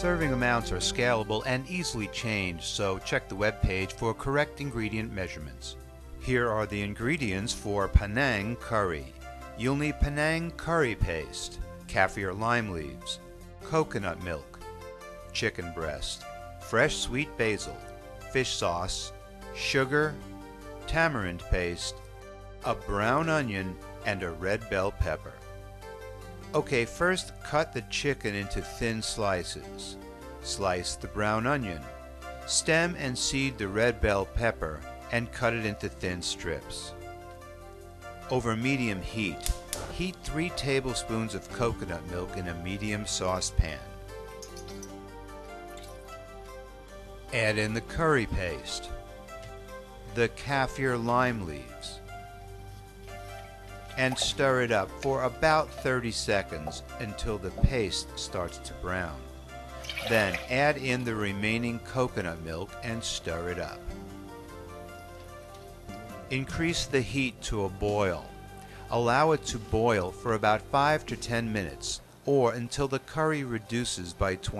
Serving amounts are scalable and easily changed, so check the web page for correct ingredient measurements. Here are the ingredients for Panang curry. You'll need Panang curry paste, kaffir lime leaves, coconut milk, chicken breast, fresh sweet basil, fish sauce, sugar, tamarind paste, a brown onion, and a red bell pepper. Okay, first cut the chicken into thin slices. Slice the brown onion. Stem and seed the red bell pepper and cut it into thin strips. Over medium heat, heat 3 tablespoons of coconut milk in a medium saucepan. Add in the curry paste, the kaffir lime leaves, and stir it up for about 30 seconds until the paste starts to brown. Then add in the remaining coconut milk and stir it up. Increase the heat to a boil. Allow it to boil for about 5 to 10 minutes or until the curry reduces by 20